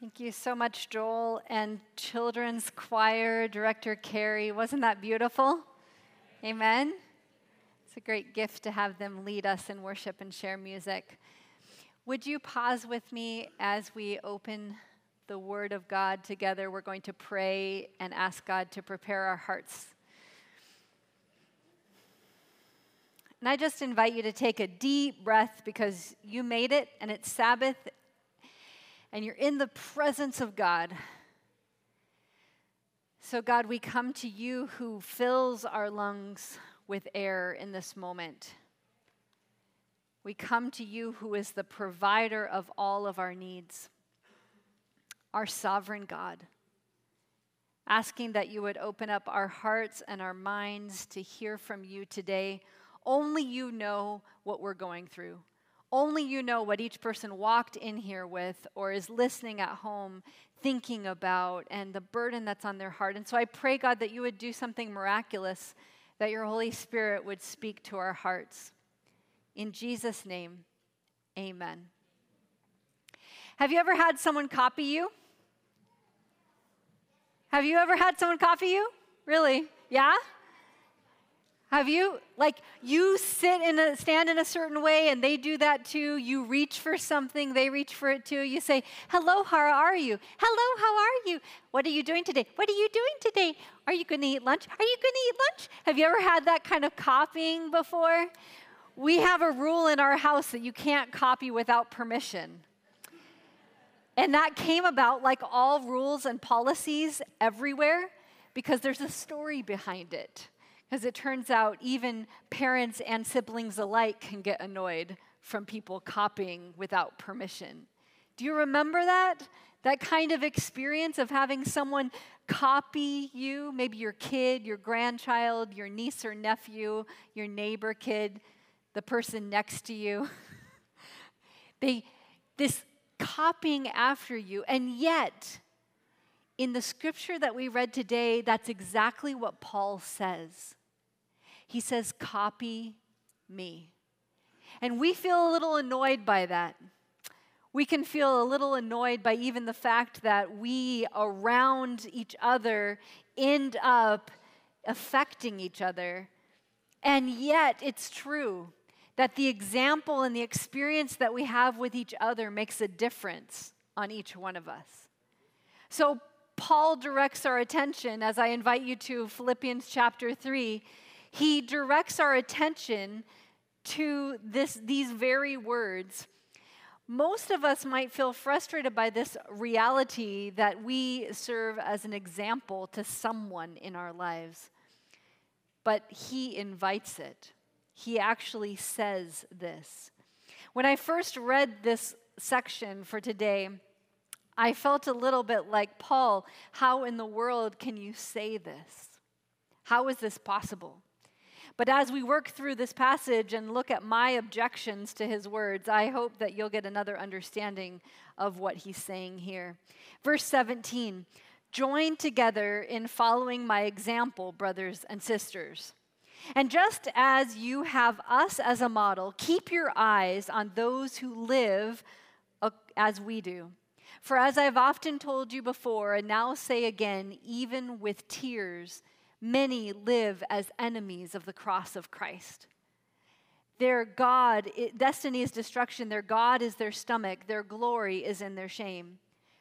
Thank you so much, Joel, and children's choir director Carrie. Wasn't that beautiful? Amen. It's a great gift to have them lead us in worship and share music. Would you pause with me as we open the Word of God together? We're going to pray and ask God to prepare our hearts. And I just invite you to take a deep breath because you made it and it's Sabbath and you're in the presence of God. So, God, we come to you who fills our lungs with air in this moment. We come to you who is the provider of all of our needs, our sovereign God, asking that you would open up our hearts and our minds to hear from you today. Only you know what we're going through. Only you know what each person walked in here with or is listening at home thinking about and the burden that's on their heart. And so I pray, God, that you would do something miraculous, that your Holy Spirit would speak to our hearts. In Jesus' name, amen. Have you ever had someone copy you? Have you ever had someone copy you? Really? Yeah? Have you? Like, you sit in a, stand in a certain way and they do that too. You reach for something, they reach for it too. You say, Hello, how are you? Hello, how are you? What are you doing today? What are you doing today? Are you going to eat lunch? Are you going to eat lunch? Have you ever had that kind of copying before? We have a rule in our house that you can't copy without permission. And that came about like all rules and policies everywhere because there's a story behind it. Because it turns out even parents and siblings alike can get annoyed from people copying without permission. Do you remember that? That kind of experience of having someone copy you, maybe your kid, your grandchild, your niece or nephew, your neighbor kid, the person next to you. they this copying after you and yet in the scripture that we read today, that's exactly what Paul says. He says, Copy me. And we feel a little annoyed by that. We can feel a little annoyed by even the fact that we around each other end up affecting each other. And yet, it's true that the example and the experience that we have with each other makes a difference on each one of us. So, Paul directs our attention as I invite you to Philippians chapter 3 he directs our attention to this, these very words. Most of us might feel frustrated by this reality that we serve as an example to someone in our lives. But he invites it. He actually says this. When I first read this section for today, I felt a little bit like Paul, how in the world can you say this? How is this possible? But as we work through this passage and look at my objections to his words, I hope that you'll get another understanding of what he's saying here. Verse 17 Join together in following my example, brothers and sisters. And just as you have us as a model, keep your eyes on those who live as we do. For as I've often told you before, and now say again, even with tears, many live as enemies of the cross of Christ. Their God, destiny is destruction. Their God is their stomach. Their glory is in their shame.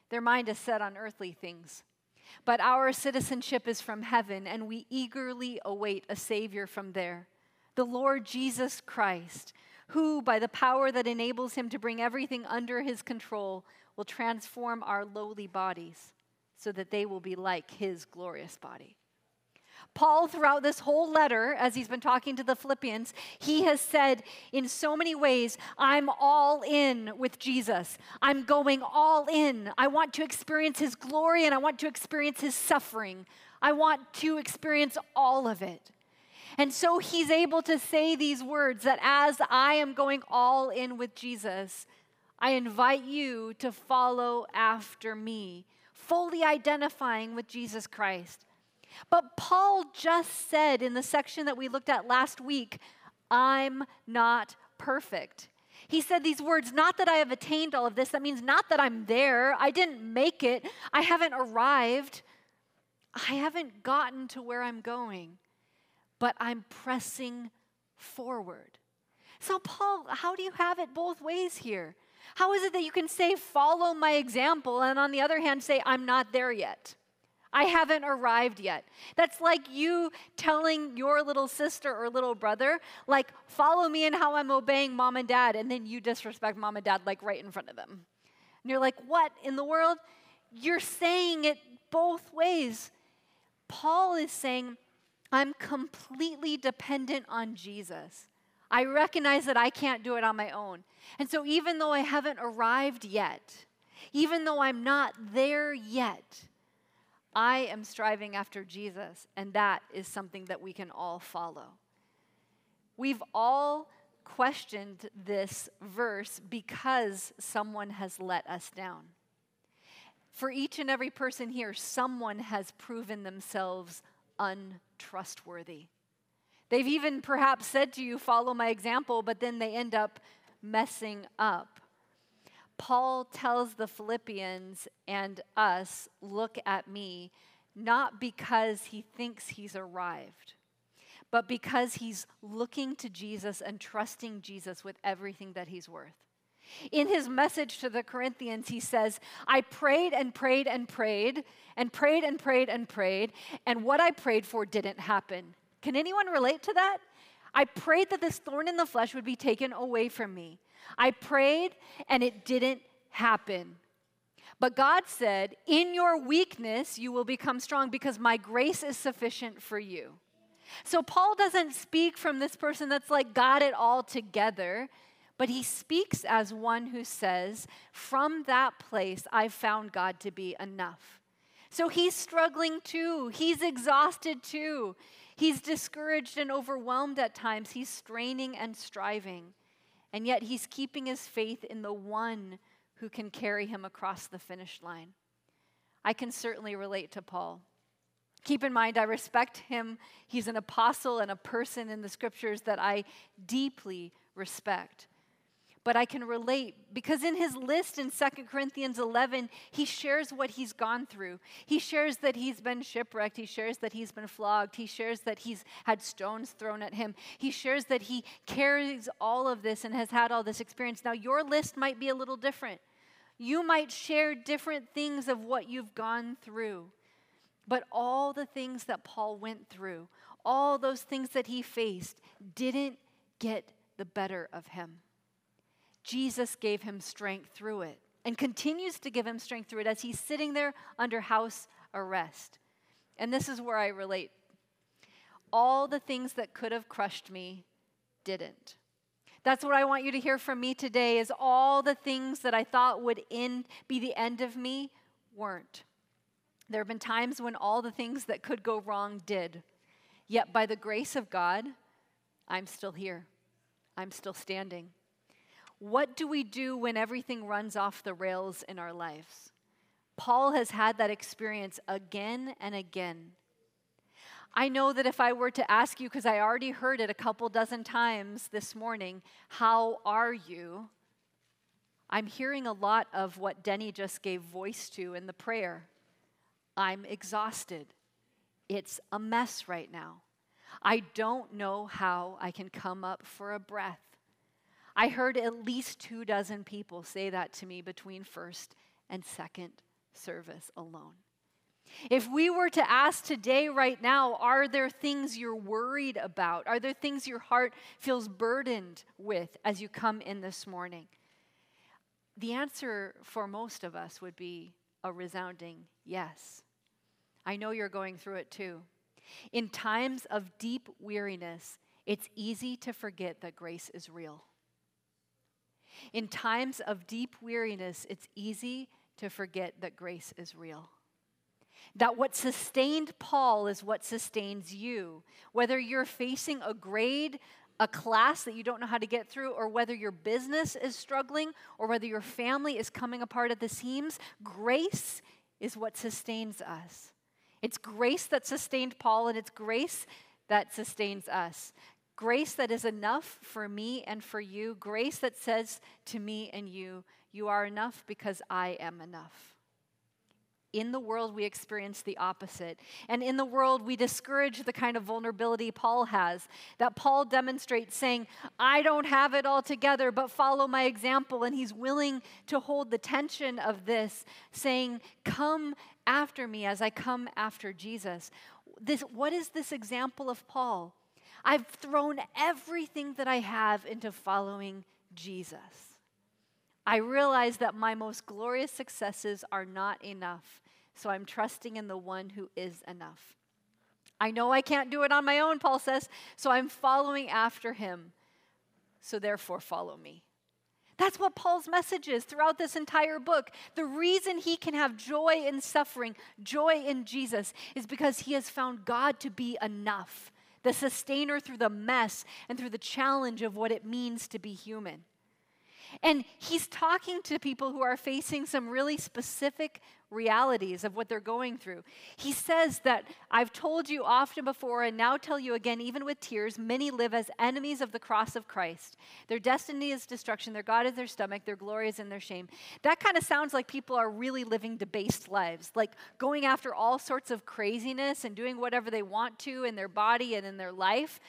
Their mind is set on earthly things. But our citizenship is from heaven, and we eagerly await a Savior from there, the Lord Jesus Christ, who, by the power that enables him to bring everything under his control, will transform our lowly bodies so that they will be like his glorious body. Paul, throughout this whole letter, as he's been talking to the Philippians, he has said in so many ways, I'm all in with Jesus. I'm going all in. I want to experience his glory and I want to experience his suffering. I want to experience all of it. And so he's able to say these words that as I am going all in with Jesus, I invite you to follow after me, fully identifying with Jesus Christ. But Paul just said in the section that we looked at last week, I'm not perfect. He said these words, not that I have attained all of this. That means not that I'm there. I didn't make it. I haven't arrived. I haven't gotten to where I'm going, but I'm pressing forward. So, Paul, how do you have it both ways here? How is it that you can say, follow my example, and on the other hand, say, I'm not there yet? I haven't arrived yet. That's like you telling your little sister or little brother, like, follow me in how I'm obeying mom and dad, and then you disrespect mom and dad, like, right in front of them. And you're like, what in the world? You're saying it both ways. Paul is saying, I'm completely dependent on Jesus. I recognize that I can't do it on my own. And so, even though I haven't arrived yet, even though I'm not there yet, I am striving after Jesus, and that is something that we can all follow. We've all questioned this verse because someone has let us down. For each and every person here, someone has proven themselves untrustworthy. They've even perhaps said to you, Follow my example, but then they end up messing up. Paul tells the Philippians and us, Look at me, not because he thinks he's arrived, but because he's looking to Jesus and trusting Jesus with everything that he's worth. In his message to the Corinthians, he says, I prayed and prayed and prayed and prayed and prayed and prayed, and what I prayed for didn't happen. Can anyone relate to that? I prayed that this thorn in the flesh would be taken away from me. I prayed and it didn't happen. But God said, In your weakness, you will become strong because my grace is sufficient for you. So Paul doesn't speak from this person that's like got it all together, but he speaks as one who says, From that place, I found God to be enough. So he's struggling too. He's exhausted too. He's discouraged and overwhelmed at times. He's straining and striving. And yet he's keeping his faith in the one who can carry him across the finish line. I can certainly relate to Paul. Keep in mind, I respect him. He's an apostle and a person in the scriptures that I deeply respect but I can relate because in his list in 2 Corinthians 11, he shares what he's gone through. He shares that he's been shipwrecked. He shares that he's been flogged. He shares that he's had stones thrown at him. He shares that he carries all of this and has had all this experience. Now, your list might be a little different. You might share different things of what you've gone through. But all the things that Paul went through, all those things that he faced, didn't get the better of him. Jesus gave him strength through it and continues to give him strength through it as he's sitting there under house arrest. And this is where I relate. All the things that could have crushed me didn't. That's what I want you to hear from me today is all the things that I thought would end be the end of me weren't. There have been times when all the things that could go wrong did. Yet by the grace of God, I'm still here. I'm still standing. What do we do when everything runs off the rails in our lives? Paul has had that experience again and again. I know that if I were to ask you, because I already heard it a couple dozen times this morning, how are you? I'm hearing a lot of what Denny just gave voice to in the prayer. I'm exhausted. It's a mess right now. I don't know how I can come up for a breath. I heard at least two dozen people say that to me between first and second service alone. If we were to ask today, right now, are there things you're worried about? Are there things your heart feels burdened with as you come in this morning? The answer for most of us would be a resounding yes. I know you're going through it too. In times of deep weariness, it's easy to forget that grace is real. In times of deep weariness, it's easy to forget that grace is real. That what sustained Paul is what sustains you. Whether you're facing a grade, a class that you don't know how to get through, or whether your business is struggling, or whether your family is coming apart at the seams, grace is what sustains us. It's grace that sustained Paul, and it's grace that sustains us. Grace that is enough for me and for you. Grace that says to me and you, You are enough because I am enough. In the world, we experience the opposite. And in the world, we discourage the kind of vulnerability Paul has, that Paul demonstrates, saying, I don't have it all together, but follow my example. And he's willing to hold the tension of this, saying, Come after me as I come after Jesus. This, what is this example of Paul? I've thrown everything that I have into following Jesus. I realize that my most glorious successes are not enough, so I'm trusting in the one who is enough. I know I can't do it on my own, Paul says, so I'm following after him. So therefore, follow me. That's what Paul's message is throughout this entire book. The reason he can have joy in suffering, joy in Jesus, is because he has found God to be enough, the sustainer through the mess and through the challenge of what it means to be human. And he's talking to people who are facing some really specific realities of what they're going through. He says that I've told you often before and now tell you again, even with tears, many live as enemies of the cross of Christ. Their destiny is destruction, their God is their stomach, their glory is in their shame. That kind of sounds like people are really living debased lives, like going after all sorts of craziness and doing whatever they want to in their body and in their life.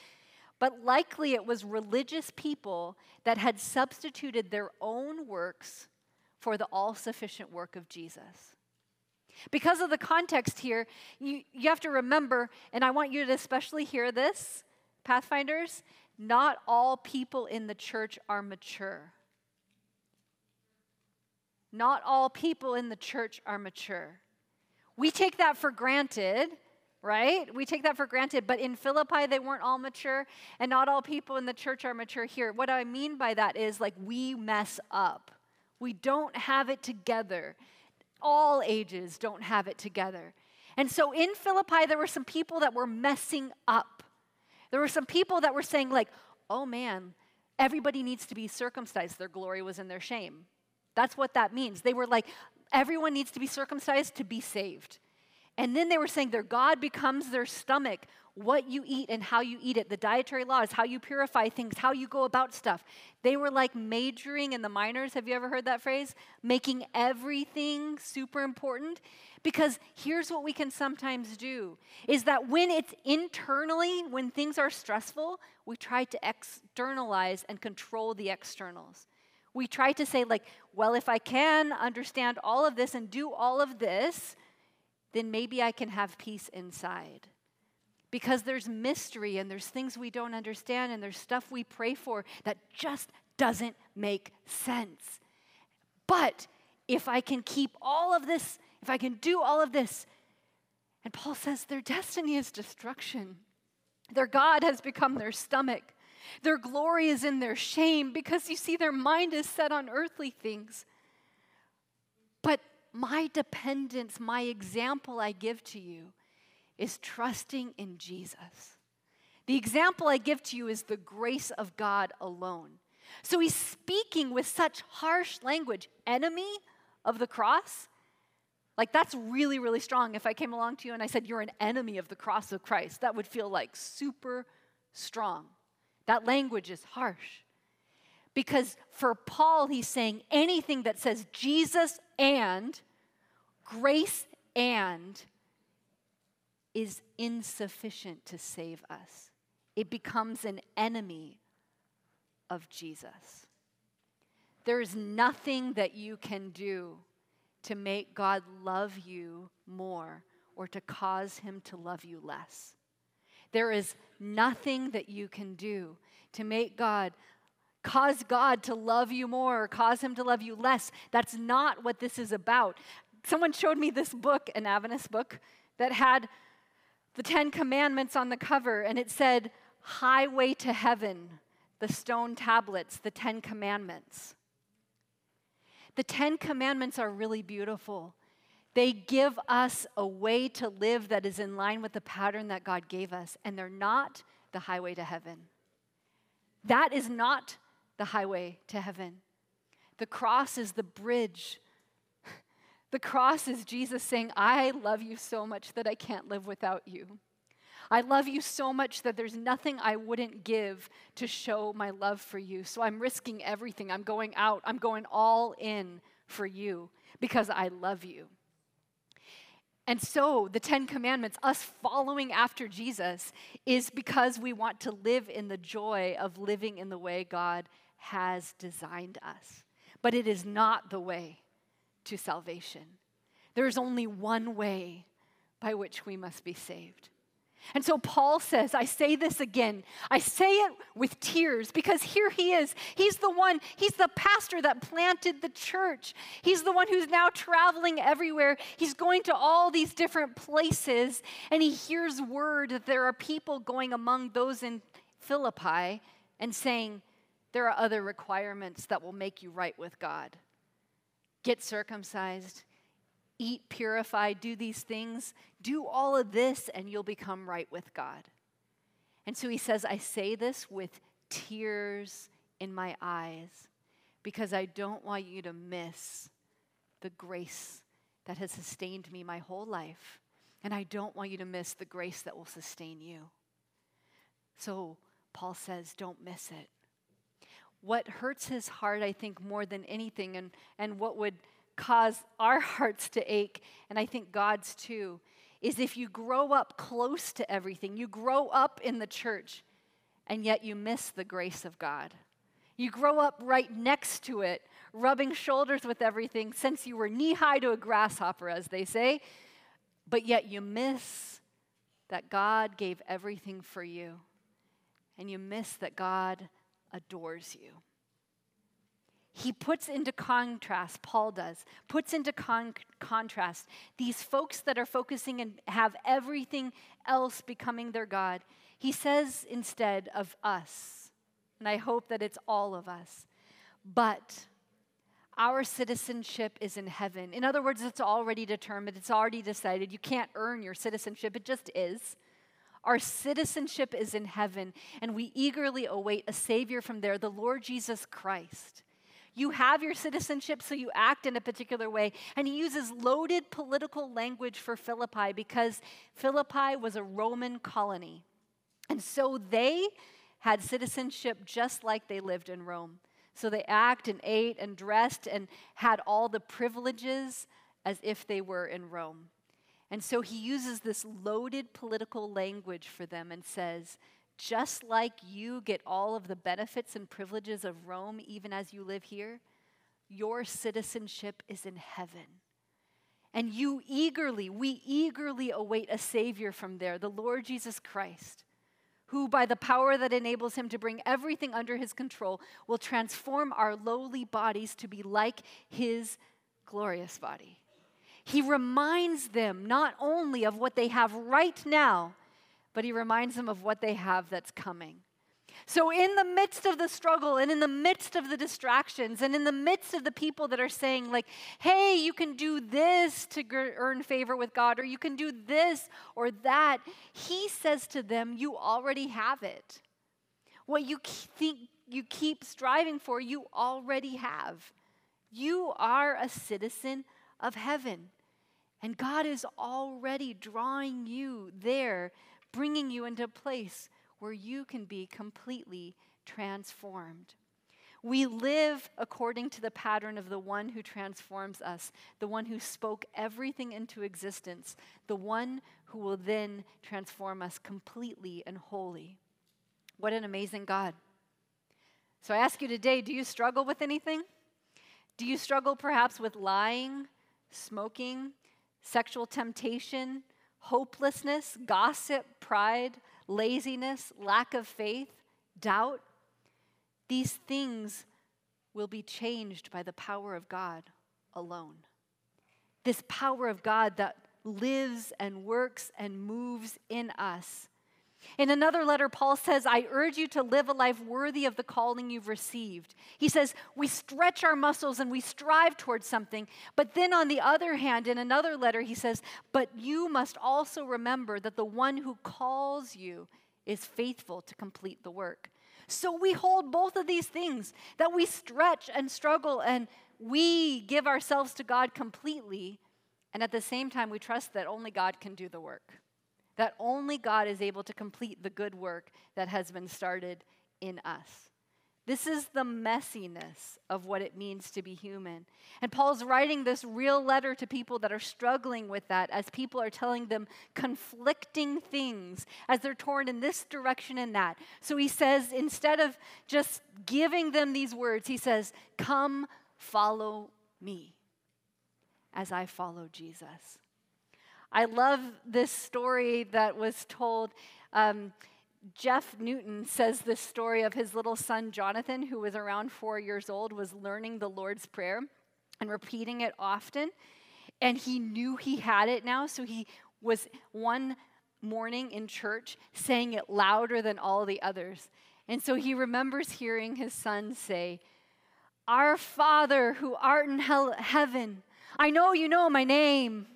But likely it was religious people that had substituted their own works for the all sufficient work of Jesus. Because of the context here, you, you have to remember, and I want you to especially hear this, Pathfinders, not all people in the church are mature. Not all people in the church are mature. We take that for granted right? We take that for granted. But in Philippi, they weren't all mature, and not all people in the church are mature here. What I mean by that is like we mess up, we don't have it together. All ages don't have it together. And so in Philippi, there were some people that were messing up. There were some people that were saying, like, oh man, everybody needs to be circumcised. Their glory was in their shame. That's what that means. They were like, everyone needs to be circumcised to be saved. And then they were saying their God becomes their stomach, what you eat and how you eat it, the dietary laws, how you purify things, how you go about stuff. They were like majoring in the minors. Have you ever heard that phrase? Making everything super important. Because here's what we can sometimes do is that when it's internally, when things are stressful, we try to externalize and control the externals. We try to say, like, well, if I can understand all of this and do all of this, then maybe I can have peace inside. Because there's mystery and there's things we don't understand and there's stuff we pray for that just doesn't make sense. But if I can keep all of this, if I can do all of this, and Paul says their destiny is destruction. Their God has become their stomach. Their glory is in their shame because you see, their mind is set on earthly things. My dependence, my example I give to you is trusting in Jesus. The example I give to you is the grace of God alone. So he's speaking with such harsh language, enemy of the cross. Like, that's really, really strong. If I came along to you and I said, You're an enemy of the cross of Christ, that would feel like super strong. That language is harsh. Because for Paul, he's saying anything that says Jesus and grace and is insufficient to save us. It becomes an enemy of Jesus. There is nothing that you can do to make God love you more or to cause him to love you less. There is nothing that you can do to make God cause God to love you more or cause him to love you less. That's not what this is about. Someone showed me this book, an Adventist book, that had the Ten Commandments on the cover, and it said, Highway to Heaven, the stone tablets, the Ten Commandments. The Ten Commandments are really beautiful. They give us a way to live that is in line with the pattern that God gave us, and they're not the highway to heaven. That is not the highway to heaven. The cross is the bridge. The cross is Jesus saying, I love you so much that I can't live without you. I love you so much that there's nothing I wouldn't give to show my love for you. So I'm risking everything. I'm going out. I'm going all in for you because I love you. And so, the Ten Commandments, us following after Jesus, is because we want to live in the joy of living in the way God has designed us. But it is not the way to salvation. There is only one way by which we must be saved. And so Paul says, I say this again. I say it with tears because here he is. He's the one, he's the pastor that planted the church. He's the one who's now traveling everywhere. He's going to all these different places, and he hears word that there are people going among those in Philippi and saying, There are other requirements that will make you right with God. Get circumcised, eat, purify, do these things. Do all of this, and you'll become right with God. And so he says, I say this with tears in my eyes because I don't want you to miss the grace that has sustained me my whole life. And I don't want you to miss the grace that will sustain you. So Paul says, don't miss it. What hurts his heart, I think, more than anything, and, and what would cause our hearts to ache, and I think God's too, is if you grow up close to everything, you grow up in the church, and yet you miss the grace of God. You grow up right next to it, rubbing shoulders with everything since you were knee high to a grasshopper, as they say, but yet you miss that God gave everything for you, and you miss that God adores you he puts into contrast, Paul does, puts into con- contrast these folks that are focusing and have everything else becoming their God. He says instead of us, and I hope that it's all of us, but our citizenship is in heaven. In other words, it's already determined, it's already decided. You can't earn your citizenship, it just is. Our citizenship is in heaven, and we eagerly await a Savior from there, the Lord Jesus Christ. You have your citizenship, so you act in a particular way. And he uses loaded political language for Philippi because Philippi was a Roman colony. And so they had citizenship just like they lived in Rome. So they act and ate and dressed and had all the privileges as if they were in Rome. And so he uses this loaded political language for them and says, just like you get all of the benefits and privileges of Rome, even as you live here, your citizenship is in heaven. And you eagerly, we eagerly await a Savior from there, the Lord Jesus Christ, who, by the power that enables him to bring everything under his control, will transform our lowly bodies to be like his glorious body. He reminds them not only of what they have right now, but he reminds them of what they have that's coming. So, in the midst of the struggle and in the midst of the distractions and in the midst of the people that are saying, like, hey, you can do this to earn favor with God, or you can do this or that, he says to them, you already have it. What you think you keep striving for, you already have. You are a citizen of heaven. And God is already drawing you there bringing you into a place where you can be completely transformed. We live according to the pattern of the one who transforms us, the one who spoke everything into existence, the one who will then transform us completely and wholly. What an amazing God. So I ask you today do you struggle with anything? Do you struggle perhaps with lying, smoking, sexual temptation, hopelessness, gossip, pride, laziness, lack of faith, doubt, these things will be changed by the power of God alone. This power of God that lives and works and moves in us in another letter, Paul says, I urge you to live a life worthy of the calling you've received. He says, we stretch our muscles and we strive towards something. But then on the other hand, in another letter, he says, But you must also remember that the one who calls you is faithful to complete the work. So we hold both of these things that we stretch and struggle and we give ourselves to God completely. And at the same time, we trust that only God can do the work that only God is able to complete the good work that has been started in us. This is the messiness of what it means to be human. And Paul's writing this real letter to people that are struggling with that as people are telling them conflicting things as they're torn in this direction and that. So he says, instead of just giving them these words, he says, Come follow me as I follow Jesus. I love this story that was told. Um, Jeff Newton says this story of his little son Jonathan, who was around four years old, was learning the Lord's Prayer and repeating it often. And he knew he had it now, so he was one morning in church saying it louder than all the others. And so he remembers hearing his son say, Our Father who art in heaven, I know you know my name.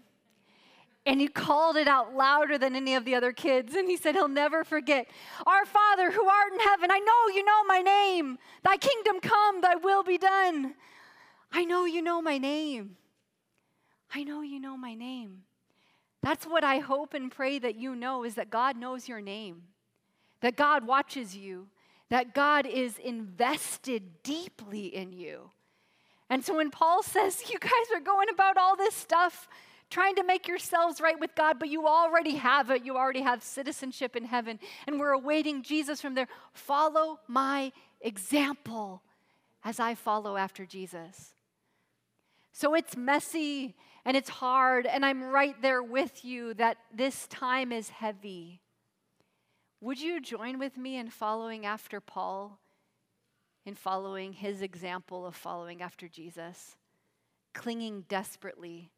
And he called it out louder than any of the other kids. And he said, He'll never forget. Our Father who art in heaven, I know you know my name. Thy kingdom come, thy will be done. I know you know my name. I know you know my name. That's what I hope and pray that you know is that God knows your name, that God watches you, that God is invested deeply in you. And so when Paul says, You guys are going about all this stuff, trying to make yourselves right with God, but you already have it. You already have citizenship in heaven, and we're awaiting Jesus from there. Follow my example as I follow after Jesus. So it's messy and it's hard, and I'm right there with you that this time is heavy. Would you join with me in following after Paul, in following his example of following after Jesus, clinging desperately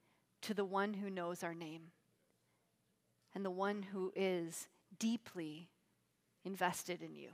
to the one who knows our name and the one who is deeply invested in you.